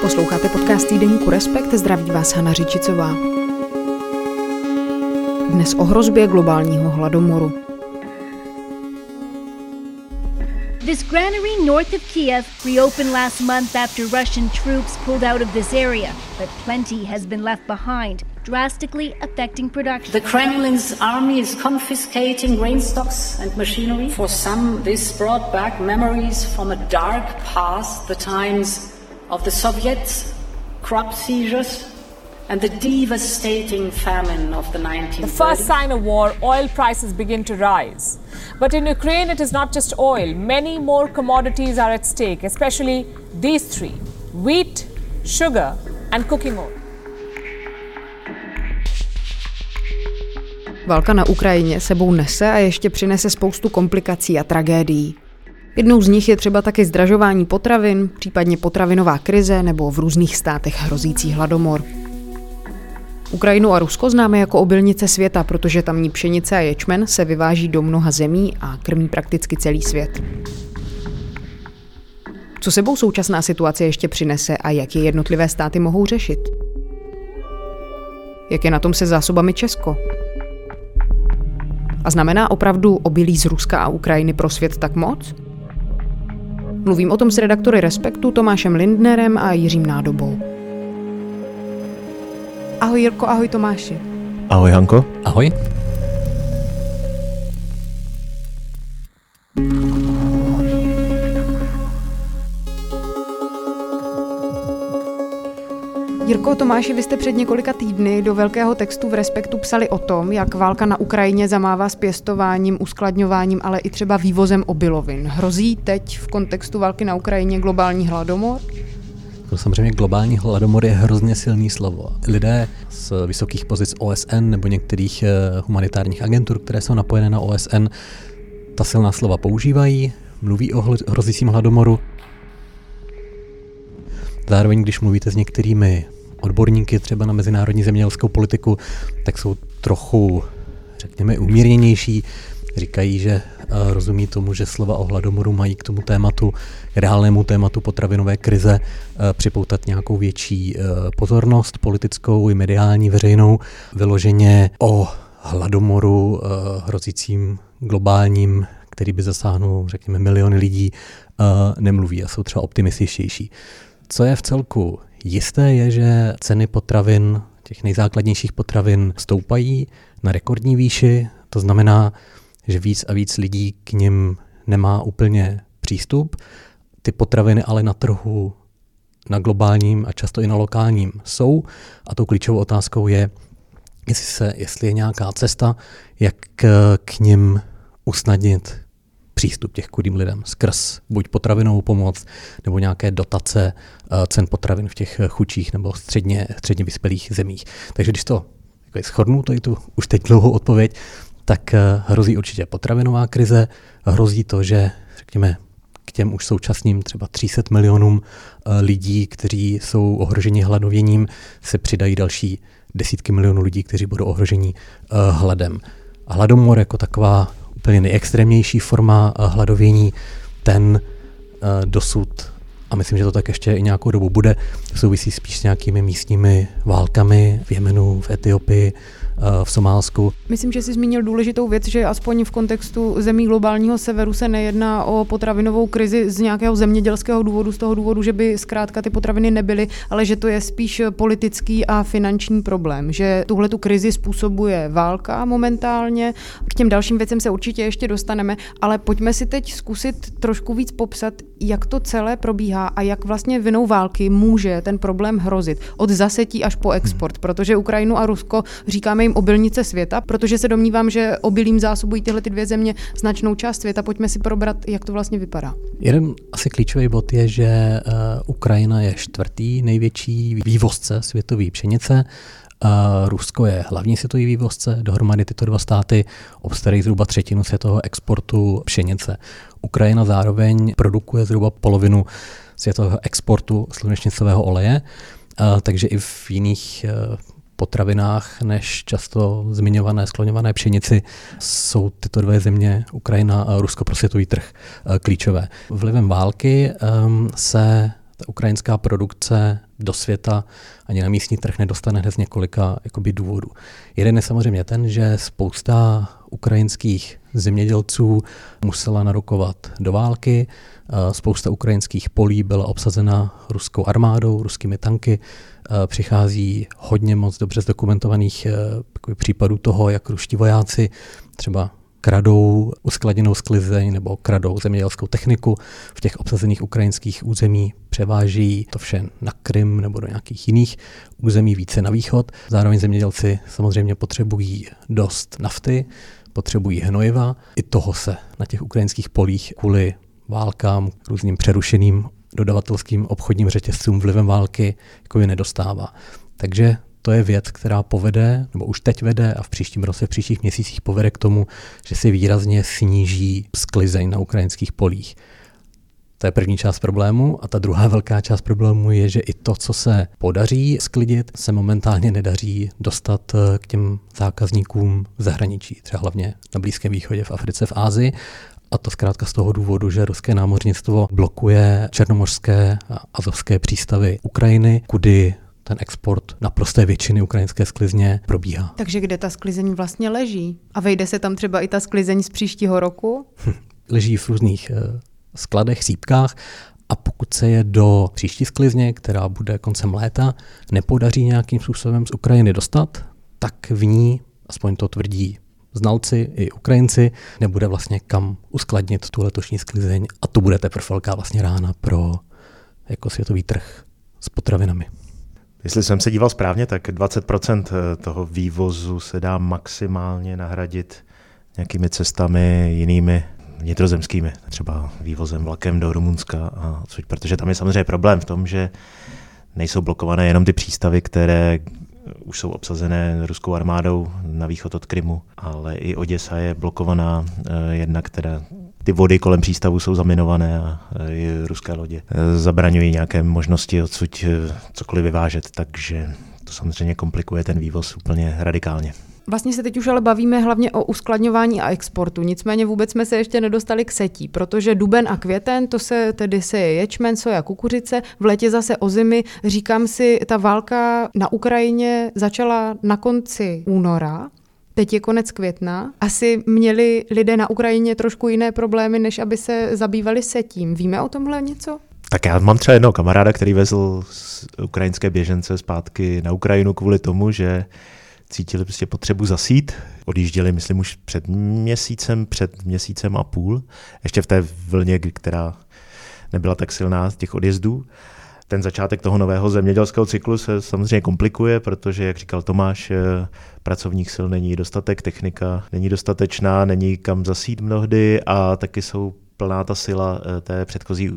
Posloucháte podcast týdeníku Respekt, zdraví vás Hana Řičicová. Dnes o hrozbě globálního hladomoru. This granary north of Kiev reopened last month after Russian troops pulled out of this area, but plenty has been left behind, drastically affecting production. The Kremlin's army is confiscating grain stocks and machinery. For some, this brought back memories from a dark past, the times of the Soviets, crop seizures, and the devastating famine of the 1930s. The first sign of war, oil prices begin to rise. But in Ukraine, it is not just oil. Many more commodities are at stake, especially these three wheat, sugar, and cooking oil. Válka na Ukrajině sebou nese a ještě přinese spoustu komplikací a tragédií. Jednou z nich je třeba taky zdražování potravin, případně potravinová krize nebo v různých státech hrozící hladomor. Ukrajinu a Rusko známe jako obilnice světa, protože tamní pšenice a ječmen se vyváží do mnoha zemí a krmí prakticky celý svět. Co sebou současná situace ještě přinese a jak je jednotlivé státy mohou řešit? Jak je na tom se zásobami Česko? A znamená opravdu obilí z Ruska a Ukrajiny pro svět tak moc? Mluvím o tom s redaktory Respektu Tomášem Lindnerem a Jiřím Nádobou. Ahoj Jirko, ahoj Tomáši. Ahoj Hanko. Ahoj. Jirko Tomáši, vy jste před několika týdny do velkého textu v Respektu psali o tom, jak válka na Ukrajině zamává s pěstováním, uskladňováním, ale i třeba vývozem obilovin. Hrozí teď v kontextu války na Ukrajině globální hladomor? No samozřejmě globální hladomor je hrozně silný slovo. Lidé z vysokých pozic OSN nebo některých eh, humanitárních agentur, které jsou napojené na OSN, ta silná slova používají, mluví o hrozícím hladomoru. Zároveň, když mluvíte s některými odborníky třeba na mezinárodní zemědělskou politiku, tak jsou trochu, řekněme, umírněnější. Říkají, že eh, rozumí tomu, že slova o hladomoru mají k tomu tématu, reálnému tématu potravinové krize eh, připoutat nějakou větší eh, pozornost politickou i mediální, veřejnou, vyloženě o hladomoru hrozícím globálním, který by zasáhnul, řekněme, miliony lidí, nemluví a jsou třeba optimističtější. Co je v celku jisté, je, že ceny potravin, těch nejzákladnějších potravin, stoupají na rekordní výši. To znamená, že víc a víc lidí k nim nemá úplně přístup. Ty potraviny ale na trhu, na globálním a často i na lokálním jsou. A tou klíčovou otázkou je, jestli, se, jestli je nějaká cesta, jak k nim usnadnit přístup těch chudým lidem skrz buď potravinovou pomoc nebo nějaké dotace eh, cen potravin v těch chudších nebo středně, středně vyspělých zemích. Takže když to jako shodnu, to je tu už teď dlouhou odpověď, tak eh, hrozí určitě potravinová krize, hrozí to, že řekněme k těm už současným třeba 300 milionům eh, lidí, kteří jsou ohroženi hladověním, se přidají další desítky milionů lidí, kteří budou ohroženi hladem. A hladomor jako taková úplně nejextrémnější forma eh, hladovění, ten eh, dosud, a myslím, že to tak ještě i nějakou dobu bude, souvisí spíš s nějakými místními válkami v Jemenu, v Etiopii, v Somálsku. Myslím, že jsi zmínil důležitou věc, že aspoň v kontextu zemí globálního severu se nejedná o potravinovou krizi z nějakého zemědělského důvodu, z toho důvodu, že by zkrátka ty potraviny nebyly, ale že to je spíš politický a finanční problém, že tuhle tu krizi způsobuje válka momentálně. K těm dalším věcem se určitě ještě dostaneme, ale pojďme si teď zkusit trošku víc popsat, jak to celé probíhá a jak vlastně vinou války může ten problém hrozit. Od zasetí až po export, protože Ukrajinu a Rusko říkáme jim obilnice světa, protože se domnívám, že obilím zásobují tyhle ty dvě země značnou část světa. Pojďme si probrat, jak to vlastně vypadá. Jeden asi klíčový bod je, že uh, Ukrajina je čtvrtý největší vývozce světové pšenice. Uh, Rusko je hlavní světový vývozce, dohromady tyto dva státy obstarají zhruba třetinu světového exportu pšenice. Ukrajina zároveň produkuje zhruba polovinu světového exportu slunečnicového oleje takže i v jiných potravinách než často zmiňované skloňované pšenici jsou tyto dvě země, Ukrajina a Rusko, pro světový trh klíčové. Vlivem války se ta ukrajinská produkce do světa ani na místní trh nedostane hned z několika jakoby, důvodů. Jeden je samozřejmě ten, že spousta ukrajinských zemědělců musela narukovat do války, spousta ukrajinských polí byla obsazena ruskou armádou, ruskými tanky, přichází hodně moc dobře zdokumentovaných e, případů toho, jak ruští vojáci třeba kradou uskladěnou sklizeň nebo kradou zemědělskou techniku v těch obsazených ukrajinských území, převáží to vše na Krym nebo do nějakých jiných území více na východ. Zároveň zemědělci samozřejmě potřebují dost nafty, potřebují hnojiva. I toho se na těch ukrajinských polích kvůli válkám, různým přerušeným dodavatelským obchodním řetězcům vlivem války jako je nedostává. Takže to je věc, která povede, nebo už teď vede a v příštím roce, v příštích měsících povede k tomu, že si výrazně sníží sklizeň na ukrajinských polích. To je první část problému a ta druhá velká část problému je, že i to, co se podaří sklidit, se momentálně nedaří dostat eh, k těm zákazníkům v zahraničí, třeba hlavně na Blízkém východě, v Africe, v Ázii. A to zkrátka z toho důvodu, že ruské námořnictvo blokuje černomořské a azovské přístavy Ukrajiny, kudy ten export na prosté většiny ukrajinské sklizně probíhá. Takže kde ta sklizeň vlastně leží? A vejde se tam třeba i ta sklizeň z příštího roku? leží v různých eh, skladech, sípkách a pokud se je do příští sklizně, která bude koncem léta, nepodaří nějakým způsobem z Ukrajiny dostat, tak v ní, aspoň to tvrdí znalci i Ukrajinci, nebude vlastně kam uskladnit tu letošní sklizeň a to bude teprve velká vlastně rána pro jako světový trh s potravinami. Jestli jsem se díval správně, tak 20% eh, toho vývozu se dá maximálně nahradit nějakými cestami jinými vnitrozemskými, třeba vývozem vlakem do Rumunska, a což, protože tam je samozřejmě problém v tom, že nejsou blokované jenom ty přístavy, které už jsou obsazené ruskou armádou na východ od Krymu, ale i Oděsa je blokovaná eh, jedna, která ty vody kolem přístavu jsou zaminované a i ruské lodě eh, zabraňují nějaké možnosti odsud cokoliv vyvážet, takže to samozřejmě komplikuje ten vývoz úplně radikálně. Vlastně se teď už ale bavíme hlavně o uskladňování a exportu, nicméně vůbec jsme se ještě nedostali k setí, protože duben a květen, to se tedy se je ječmen, soja, kukuřice, v létě zase o zimy. Říkám si, ta válka na Ukrajině začala na konci února, Teď je konec května. Asi měli lidé na Ukrajině trošku jiné problémy, než aby se zabývali setím. Víme o tomhle něco? Tak já mám třeba jednoho kamaráda, který vezl ukrajinské běžence zpátky na Ukrajinu kvůli tomu, že cítili prostě potřebu zasít. Odjížděli, myslím, už před měsícem, před měsícem a půl, ještě v té vlně, která nebyla tak silná z těch odjezdů. Ten začátek toho nového zemědělského cyklu se samozřejmě komplikuje, protože, jak říkal Tomáš, eh, pracovních sil není dostatek, technika není dostatečná, není kam zasít mnohdy a taky jsou plná ta sila eh, té předchozí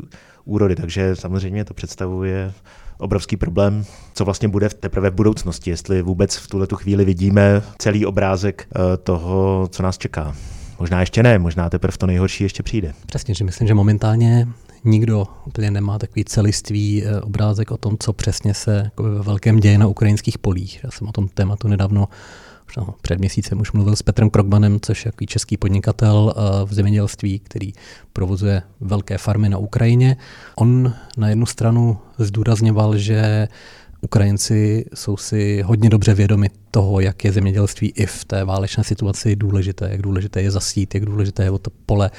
úrody, takže samozřejmě to představuje obrovský problém, co vlastně bude teprve v budoucnosti, jestli vůbec v tuhle chvíli vidíme celý obrázek eh, toho, co nás čeká. Možná ještě ne, možná teprve to nejhorší ještě přijde. Přesně, že myslím, že momentálně nikdo úplně nemá takový celistvý eh, obrázek o tom, co přesně se jako ve velkém děje na ukrajinských polích. Já jsem o tom tématu nedávno no, před měsícem už mluvil s Petrem Krokbanem, což je český podnikatel eh, v zemědělství, který provozuje velké farmy na Ukrajině. On na jednu stranu zdůrazňoval, že Ukrajinci jsou si hodně dobře vědomi toho, jak je zemědělství i v té válečné situaci důležité, jak důležité je zasít, jak důležité je o to pole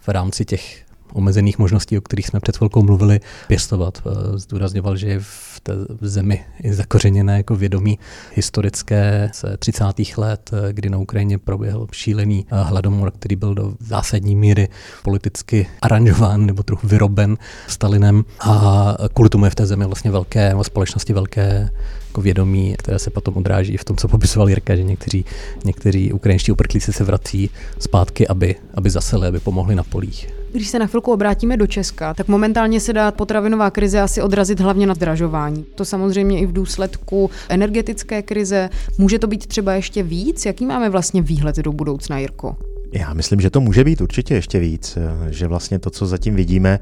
v rámci těch omezených možností, o kterých jsme před chvilkou mluvili, pěstovat. Eh, zdůrazňoval, že je v té zemi i zakořeněné jako vědomí historické z 30. let, eh, kdy na Ukrajině proběhl šílený eh, hladomor, který byl do zásadní míry politicky aranžován nebo trochu vyroben Stalinem a kvůli tomu je v té zemi vlastně velké, společnosti velké jako vědomí, které se potom odráží v tom, co popisoval Jirka, že někteří, někteří ukrajinští uprchlíci se vrací zpátky, aby, aby zaseli, aby pomohli na polích. Když se na chvilku obrátíme do Česka, tak momentálně se dá potravinová krize asi odrazit hlavně na zdražování. To samozřejmě i v důsledku energetické krize. Může to být třeba ještě víc? Jaký máme vlastně výhled do budoucna, Jirko? Já myslím, že to může být určitě ještě víc, že vlastně to, co zatím vidíme,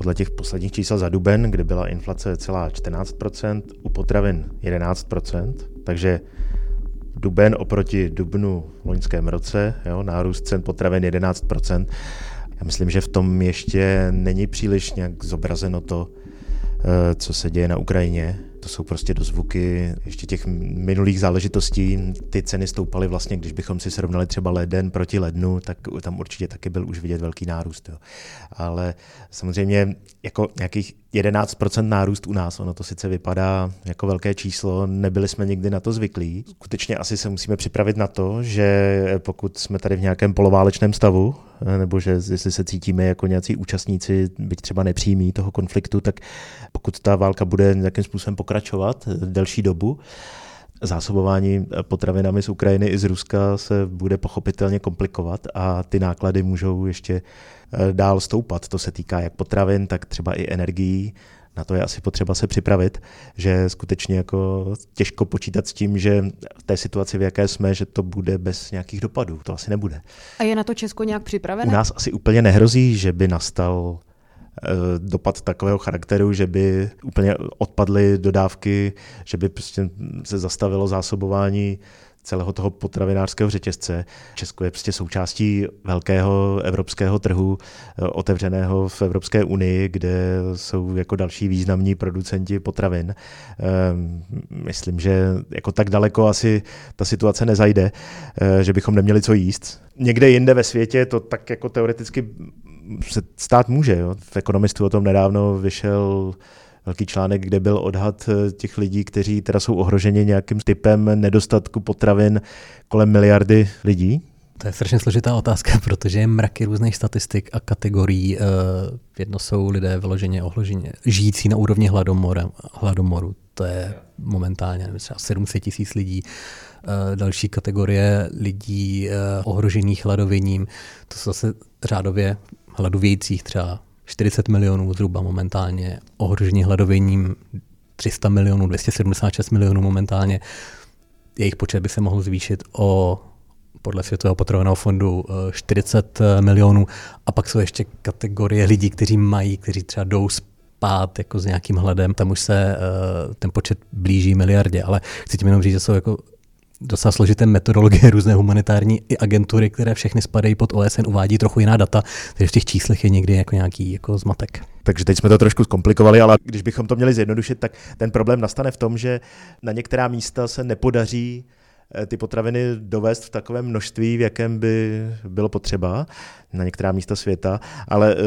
podle těch posledních čísel za duben, kde byla inflace celá 14%, u potravin 11%, takže duben oproti dubnu v loňském roce, jo, nárůst cen potravin 11%. Já myslím, že v tom ještě není příliš nějak zobrazeno to, eh, co se děje na Ukrajině. To jsou prostě dozvuky ještě těch minulých záležitostí. Ty ceny stoupaly vlastně, když bychom si srovnali třeba leden proti lednu, tak tam určitě taky byl už vidět velký nárůst. Jo. Ale samozřejmě jako nějakých 11% nárůst u nás, ono to sice vypadá jako velké číslo, nebyli jsme nikdy na to zvyklí. Skutečně asi se musíme připravit na to, že pokud jsme tady v nějakém poloválečném stavu, nebo že jestli se cítíme jako nějací účastníci, byť třeba nepřímí toho konfliktu, tak pokud ta válka bude nějakým způsobem pokračovat delší dobu, zásobování potravinami z Ukrajiny i z Ruska se bude pochopitelně komplikovat a ty náklady můžou ještě eh, dál stoupat. To se týká jak potravin, tak třeba i energií. Na to je asi potřeba se připravit, že skutečně jako těžko počítat s tím, že v té situaci, v jaké jsme, že to bude bez nějakých dopadů. To asi nebude. A je na to Česko nějak připravené? U nás asi úplně nehrozí, že by nastal Eh, dopad takového charakteru, že by úplně odpadly dodávky, že by prostě se zastavilo zásobování celého toho potravinářského řetězce. Česko je prostě součástí velkého evropského trhu, eh, otevřeného v Evropské unii, kde jsou jako další významní producenti potravin. Ehm, myslím, že jako tak daleko asi ta situace nezajde, eh, že bychom neměli co jíst. Někde jinde ve světě to tak jako teoreticky se stát může. Jo. V ekonomistu o tom nedávno vyšel velký článek, kde byl odhad eh, těch lidí, kteří teda jsou ohroženi nějakým typem nedostatku potravin kolem miliardy lidí. To je strašně složitá otázka, protože je mraky různých statistik a kategorií. Eh, jedno jsou lidé vyloženě ohroženě, žijící na úrovni hladomoru. hladomoru. To je momentálně nevím, třeba 700 tisíc lidí. Eh, další kategorie lidí ohrožených hladověním. To jsou zase řádově hladovějících třeba 40 milionů zhruba momentálně, ohrožení hladověním 300 milionů, 276 milionů momentálně. Jejich počet by se mohl zvýšit o podle Světového potravinového fondu 40 eh, milionů. A pak jsou ještě kategorie lidí, kteří mají, kteří třeba jdou spát jako s nějakým hladem. Tam už se uh, ten počet blíží miliardě, ale chci tím jenom říct, že jsou jako docela složité metodologie různé humanitární i agentury, které všechny spadají pod OSN, uvádí trochu jiná data, takže v těch číslech je někdy jako nějaký jako zmatek. Takže teď jsme to trošku zkomplikovali, ale když bychom to měli zjednodušit, tak ten problém nastane v tom, že na některá místa se nepodaří Eh, ty potraviny dovést v takovém množství, v jakém by bylo potřeba na některá místa světa, ale eh,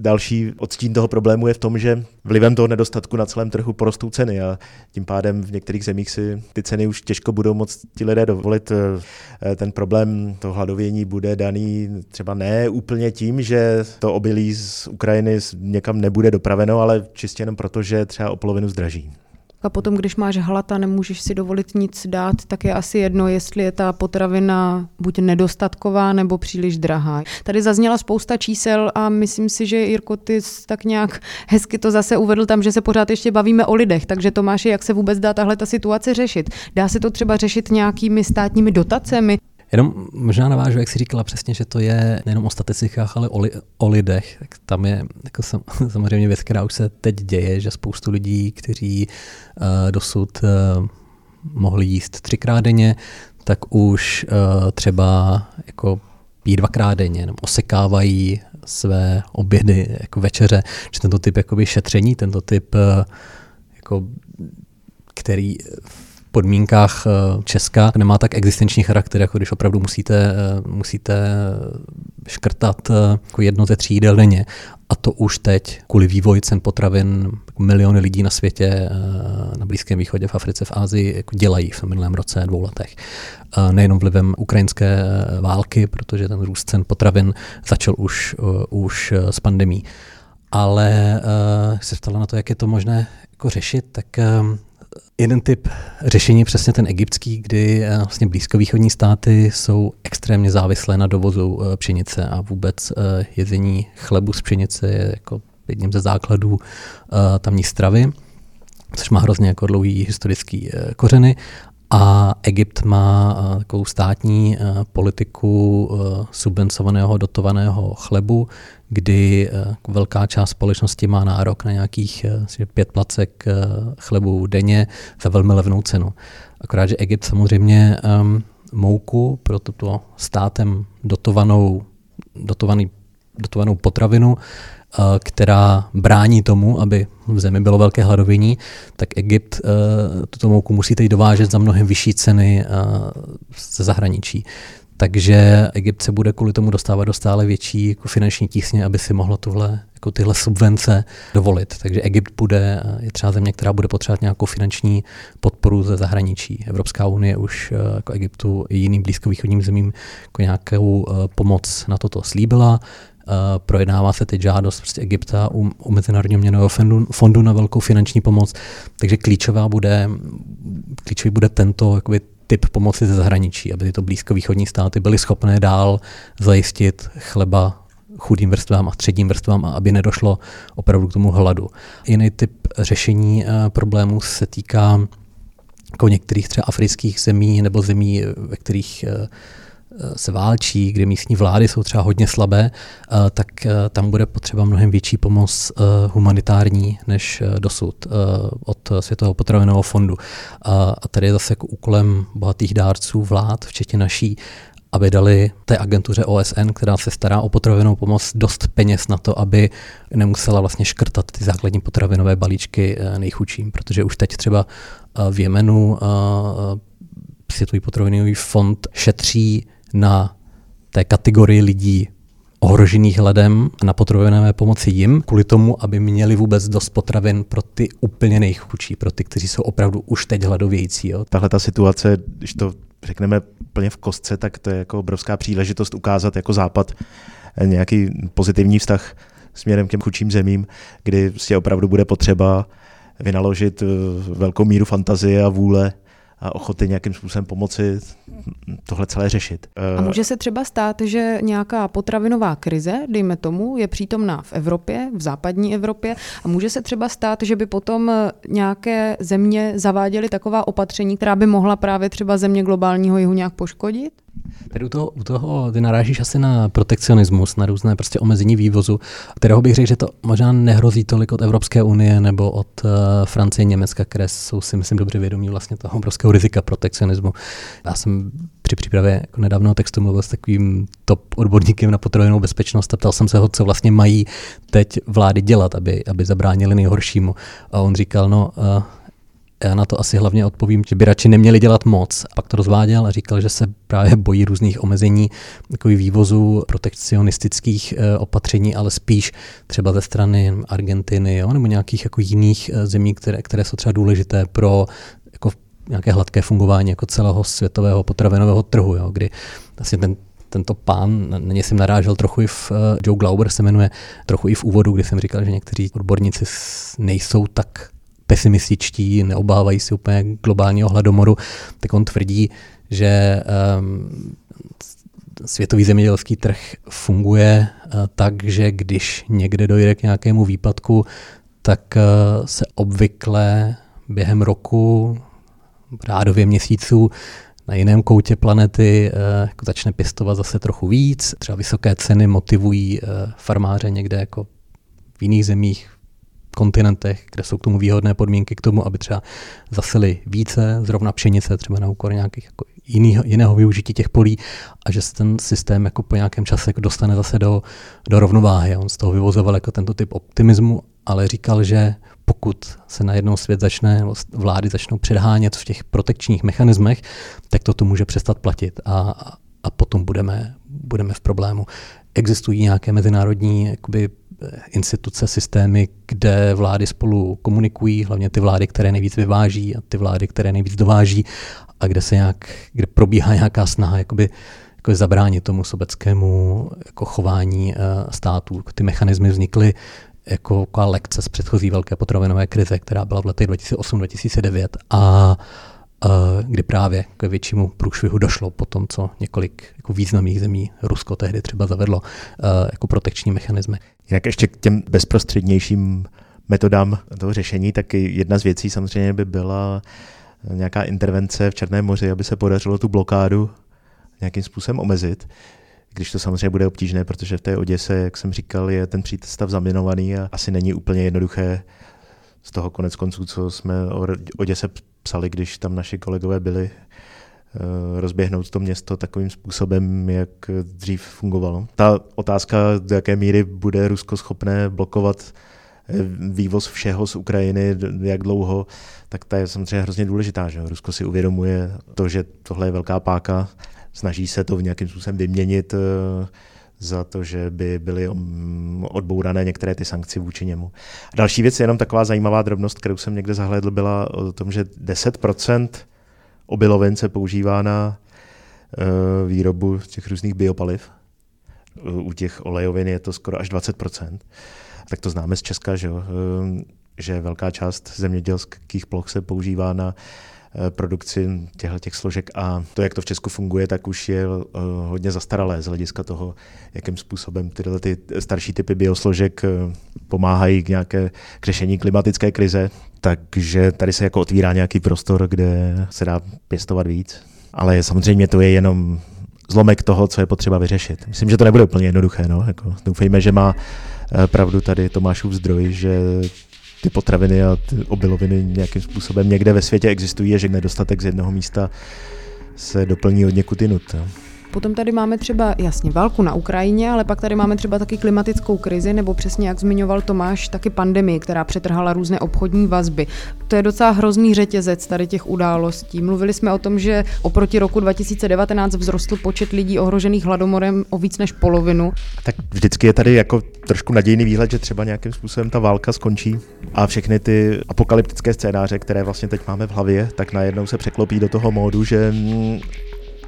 další odstín toho problému je v tom, že vlivem toho nedostatku na celém trhu porostou ceny a tím pádem v některých zemích si ty ceny už těžko budou moct ti lidé dovolit. Eh, ten problém toho hladovění bude daný třeba ne úplně tím, že to obilí z Ukrajiny někam nebude dopraveno, ale čistě jenom proto, že třeba o polovinu zdraží. A potom, když máš hlad a nemůžeš si dovolit nic dát, tak je asi jedno, jestli je ta potravina buď nedostatková nebo příliš drahá. Tady zazněla spousta čísel a myslím si, že Jirko, ty tak nějak hezky to zase uvedl tam, že se pořád ještě bavíme o lidech. Takže Tomáši, jak se vůbec dá tahle ta situace řešit? Dá se to třeba řešit nějakými státními dotacemi? Jenom možná navážu, jak jsi říkala přesně, že to je nejenom o statistikách, ale o, li, o lidech. Tak tam je jako sam, samozřejmě věc, která už se teď děje, že spoustu lidí, kteří uh, dosud uh, mohli jíst třikrát denně, tak už uh, třeba jako pí dvakrát denně, nebo osekávají své obědy jako večeře, že tento typ jakoby šetření, tento typ uh, jako který podmínkách eh, Česka nemá tak existenční charakter, jako když opravdu musíte, eh, musíte škrtat eh, jako jedno ze tří jídel denně. A to už teď kvůli vývoji cen potravin miliony lidí na světě, na Blízkém východě, v Africe, v Ázii jako dělají v minulém roce, dvou letech. Nejenom vlivem ukrajinské války, protože ten růst cen potravin začal už, už s pandemí. Ale se ptala na to, jak je to možné jako řešit, tak Jeden typ řešení přesně ten egyptský, kdy eh, vlastně blízkovýchodní státy jsou extrémně závislé na dovozu eh, pšenice a vůbec eh, jezení chlebu z pšenice je jako jedním ze základů tamní stravy, což má hrozně jako dlouhý historický kořeny. A Egypt má takovou státní politiku subvencovaného dotovaného chlebu, kdy velká část společnosti má nárok na nějakých pět placek chlebu denně za velmi levnou cenu. Akorát, že Egypt samozřejmě um, mouku pro tuto státem dotovanou, dotovaný, dotovanou potravinu, která brání tomu, aby v zemi bylo velké hladovění, tak Egypt uh, tuto mouku musí teď dovážet za mnohem vyšší ceny uh, ze zahraničí. Takže Egypt se bude kvůli tomu dostávat do stále větší jako finanční tísně, aby si mohlo tuhle, jako tyhle subvence dovolit. Takže Egypt bude, je třeba země, která bude potřebovat nějakou finanční podporu ze zahraničí. Evropská unie už jako Egyptu i jiným blízkovýchodním zemím jako nějakou pomoc na toto slíbila. Uh, projednává se teď žádost prostě Egypta u, u Mezinárodního měnového fondu, fondu na velkou finanční pomoc, takže klíčová bude, klíčový bude tento jakoby, typ pomoci ze zahraničí, aby tyto blízkovýchodní státy byly schopné dál zajistit chleba chudým vrstvám a středním vrstvám a aby nedošlo opravdu k tomu hladu. Jiný typ řešení eh, problémů se týká jako některých třeba afrických zemí nebo zemí, ve kterých eh, se válčí, kde místní vlády jsou třeba hodně slabé, eh, tak eh, tam bude potřeba mnohem větší pomoc eh, humanitární než dosud od Světového potravinového fondu. A tady je zase jako úkolem bohatých dárců vlád, včetně naší, aby dali té agentuře OSN, která se stará o potravinovou pomoc, dost peněz na to, aby nemusela vlastně škrtat ty základní potravinové balíčky nejchudším, protože už teď třeba v Jemenu Světový potravinový fond šetří na té kategorii lidí ohrožených hledem a na potravinové pomoci jim, kvůli tomu, aby měli vůbec dost potravin pro ty úplně nejchudší, pro ty, kteří jsou opravdu už teď hladovějící. Jo. Tahle ta situace, když to řekneme plně v kostce, tak to je jako obrovská příležitost ukázat jako Západ nějaký pozitivní vztah směrem k těm chudším zemím, kdy si opravdu bude potřeba vynaložit eh, velkou míru fantazie a vůle ochoty nějakým způsobem pomoci tohle celé řešit. A může se třeba stát, že nějaká potravinová krize, dejme tomu, je přítomná v Evropě, v západní Evropě a může se třeba stát, že by potom nějaké země zaváděly taková opatření, která by mohla právě třeba země globálního jihu nějak poškodit? Tady u toho, u toho ty narážíš asi na protekcionismus, na různé prostě omezení vývozu, kterého bych řekl, že to možná nehrozí tolik od Evropské unie nebo od uh, Francie, Německa, které jsou si myslím dobře vědomí vlastně toho obrovského rizika protekcionismu. Já jsem při přípravě jako nedávného textu mluvil s takovým top odborníkem na potravinovou bezpečnost a ptal jsem se ho, co vlastně mají teď vlády dělat, aby, aby zabránili nejhoršímu. A on říkal, no uh, já na to asi hlavně odpovím, že by radši neměli dělat moc. Pak to rozváděl a říkal, že se právě bojí různých omezení takových vývozů protekcionistických e, opatření, ale spíš třeba ze strany Argentiny jo, nebo nějakých jako jiných e, zemí, které, které jsou třeba důležité pro jako nějaké hladké fungování jako celého světového potravinového trhu, jo, kdy vlastně ten tento pán, na něj jsem narážel trochu i v, uh, Joe Glauber se jmenuje, trochu i v úvodu, kdy jsem říkal, že někteří odborníci nejsou tak pesimističtí, neobávají si úplně globálního hladomoru, tak on tvrdí, že um, světový zemědělský trh funguje uh, tak, že když někde dojde k nějakému výpadku, tak uh, se obvykle během roku, rádově měsíců, na jiném koutě planety uh, jako začne pěstovat zase trochu víc. Třeba vysoké ceny motivují farmáře někde jako v jiných zemích, kontinentech, kde jsou k tomu výhodné podmínky k tomu, aby třeba zasili více, zrovna pšenice, třeba na úkor nějakých jako jiného, jiného využití těch polí a že se ten systém jako po nějakém čase jako dostane zase do, do rovnováhy. On z toho vyvozoval jako tento typ optimismu, ale říkal, že pokud se najednou svět začne, vlády začnou předhánět v těch protekčních mechanismech, tak to může přestat platit a, a potom budeme, budeme v problému. Existují nějaké mezinárodní jakoby, instituce, systémy, kde vlády spolu komunikují, hlavně ty vlády, které nejvíc vyváží a ty vlády, které nejvíc dováží a kde se nějak, kde probíhá nějaká snaha jakoby, jako zabránit tomu sobeckému jako chování uh, států. Ty mechanismy vznikly jako lekce z předchozí velké potravinové krize, která byla v letech 2008-2009 a kdy právě k většímu průšvihu došlo po tom, co několik jako významných zemí, Rusko tehdy třeba zavedlo jako protekční mechanismy. Jak ještě k těm bezprostřednějším metodám toho řešení, tak jedna z věcí samozřejmě by byla nějaká intervence v Černém moři, aby se podařilo tu blokádu nějakým způsobem omezit. Když to samozřejmě bude obtížné, protože v té Oděse, jak jsem říkal, je ten přístav zaminovaný a asi není úplně jednoduché z toho konec konců, co jsme o Oděse psali, když tam naši kolegové byli, eh, rozběhnout to město takovým způsobem, jak dřív fungovalo. Ta otázka, do jaké míry bude Rusko schopné blokovat eh, vývoz všeho z Ukrajiny, jak dlouho, tak ta je samozřejmě hrozně důležitá. Že? Rusko si uvědomuje to, že tohle je velká páka, snaží se to v nějakým způsobem vyměnit eh, za to, že by byly mm, odbourané některé ty sankce vůči němu. A další věc je jenom taková zajímavá drobnost, kterou jsem někde zahledl, byla o tom, že 10% obilovin se používá na eh, výrobu těch různých biopaliv. U těch olejovin je to skoro až 20%. Tak to známe z Česka, že, jo? Eh, že velká část zemědělských ploch se používá na produkci těchto těch složek a to, jak to v Česku funguje, tak už je eh, hodně zastaralé z hlediska toho, jakým způsobem tyhle ty starší typy biosložek eh, pomáhají k nějaké k řešení klimatické krize. Takže tady se jako otvírá nějaký prostor, kde se dá pěstovat víc. Ale samozřejmě to je jenom zlomek toho, co je potřeba vyřešit. Myslím, že to nebude úplně jednoduché. No? Jako, doufejme, že má pravdu tady Tomášův zdroj, že ty potraviny a ty obiloviny nějakým způsobem někde ve světě existují a že nedostatek z jednoho místa se doplní od někud jinut. Potom tady máme třeba jasně válku na Ukrajině, ale pak tady máme třeba taky klimatickou krizi, nebo přesně jak zmiňoval Tomáš, taky pandemii, která přetrhala různé obchodní vazby. To je docela hrozný řetězec tady těch událostí. Mluvili jsme o tom, že oproti roku 2019 vzrostl počet lidí ohrožených hladomorem o víc než polovinu. Tak vždycky je tady jako trošku nadějný výhled, že třeba nějakým způsobem ta válka skončí a všechny ty apokalyptické scénáře, které vlastně teď máme v hlavě, tak najednou se překlopí do toho módu, že mm,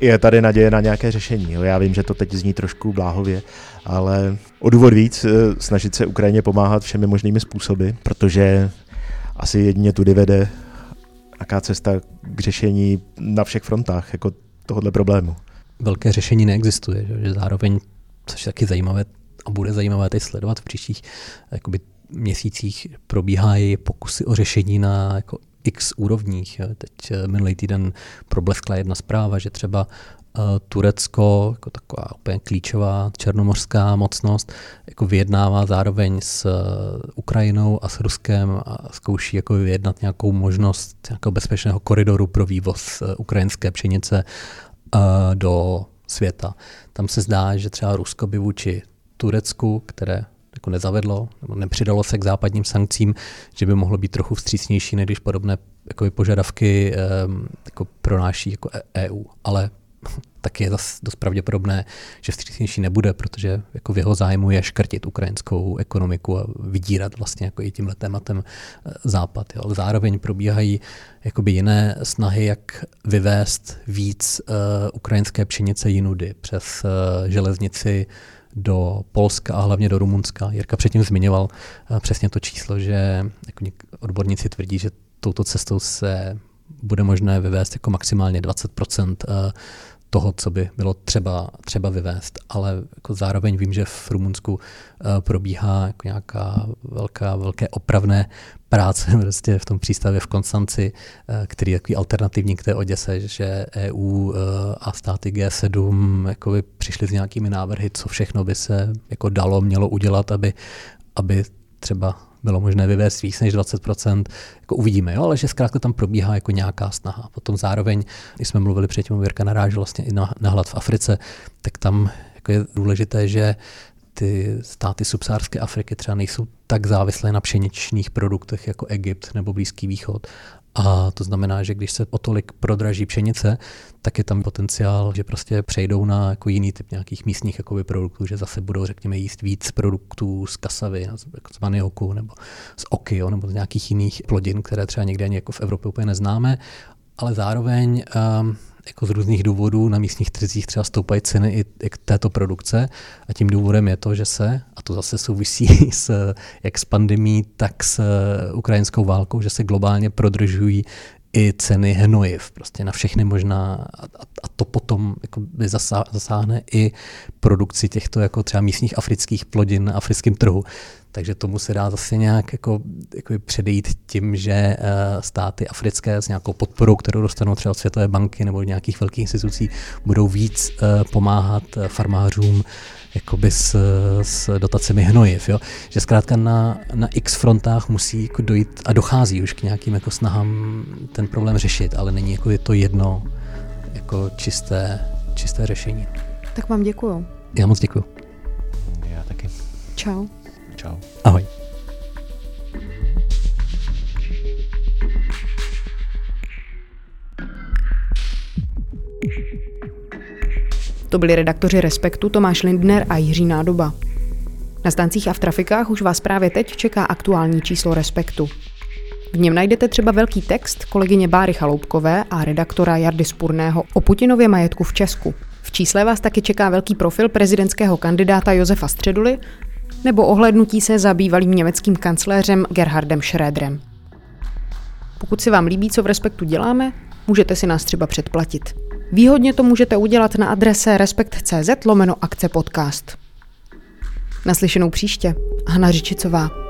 je tady naděje na nějaké řešení. Jo. Já vím, že to teď zní trošku bláhově, ale o důvod víc eh, snažit se Ukrajině pomáhat všemi možnými způsoby, protože asi jedině tudy vede jaká cesta k řešení na všech frontách jako tohohle problému. Velké řešení neexistuje, že zároveň, což je taky zajímavé a bude zajímavé teď sledovat v příštích jakoby, měsících, probíhají pokusy o řešení na jako x úrovních. Teď eh, minulý týden probleskla jedna zpráva, že třeba eh, Turecko, jako taková úplně klíčová černomořská mocnost, jako vyjednává zároveň s eh, Ukrajinou a s Ruskem a zkouší jako vyjednat nějakou možnost nějakého bezpečného koridoru pro vývoz ukrajinské pšenice do světa. Tam se zdá, že třeba Rusko by vůči Turecku, které jako nezavedlo nebo nepřidalo se k západním sankcím, že by mohlo být trochu vstřícnější, než když podobné jako požadavky um, jako pronáší jako EU. Ale tak je zase dost pravděpodobné, že vstřícnější nebude, protože jako v jeho zájmu je škrtit ukrajinskou ekonomiku a vydírat vlastně jako i tímhle tématem e, západ. Jo. Ale zároveň probíhají jakoby jiné snahy, jak vyvést víc uh, ukrajinské pšenice jinudy přes uh, železnici do Polska a hlavně do Rumunska. Jirka předtím zmiňoval eh, přesně to číslo, že jako odborníci tvrdí, že touto cestou se bude možné vyvést jako maximálně 20 toho, co by bylo třeba, třeba vyvést. Ale jako zároveň vím, že v Rumunsku uh, probíhá jako nějaká velká, velké opravné práce prostě v tom přístavě v Konstanci, uh, který je takový alternativní k té Oděse, že EU eh, a státy G7 jako přišli s nějakými návrhy, co všechno by se jako dalo, mělo udělat, aby, aby třeba bylo možné vyvést víc než 20%, jako uvidíme, jo, ale že zkrátka tam probíhá jako nějaká snaha. Potom zároveň, když jsme mluvili předtím, Jirka narážel vlastně i na, na hlad v Africe, tak tam jako je důležité, že ty státy subsárské Afriky třeba nejsou tak závislé na pšeničných produktech jako Egypt nebo Blízký východ a to znamená, že když se o tolik prodraží pšenice, tak je tam potenciál, že prostě přejdou na jako jiný typ nějakých místních jakoby, produktů, že zase budou, řekněme, jíst víc produktů z kasavy, jako z manioku nebo z oky, nebo z nějakých jiných plodin, které třeba někde ani jako v Evropě úplně neznáme. Ale zároveň um, jako z různých důvodů na místních trzích třeba stoupají ceny i, této produkce a tím důvodem je to, že se, a to zase souvisí s, jak s pandemí, tak s uh, ukrajinskou válkou, že se globálně prodržují i ceny hnojiv, prostě na všechny možná a, a to potom jako by zasáhne i produkci těchto jako třeba místních afrických plodin na africkém trhu. Takže tomu se dá zase nějak jako, jako předejít tím, že státy africké s nějakou podporou, kterou dostanou třeba od Světové banky nebo nějakých velkých institucí, budou víc pomáhat farmářům jakoby s, s dotacemi hnojiv. Jo? Že zkrátka na, na x frontách musí jako dojít a dochází už k nějakým jako snahám ten problém řešit, ale není jako je to jedno jako čisté, čisté řešení. Tak vám děkuju. Já moc děkuju. Já taky. Čau. Čau. Ahoj. To byli redaktoři Respektu Tomáš Lindner a Jiří Nádoba. Na stancích a v trafikách už vás právě teď čeká aktuální číslo Respektu. V něm najdete třeba velký text kolegyně Báry Chaloupkové a redaktora Jardy Spurného o Putinově majetku v Česku. V čísle vás taky čeká velký profil prezidentského kandidáta Josefa Středuly nebo ohlednutí se za bývalým německým kancléřem Gerhardem Schröderem. Pokud se vám líbí, co v Respektu děláme, můžete si nás třeba předplatit. Výhodně to můžete udělat na adrese respekt.cz lomeno akce podcast. Naslyšenou příště. Hana Řičicová.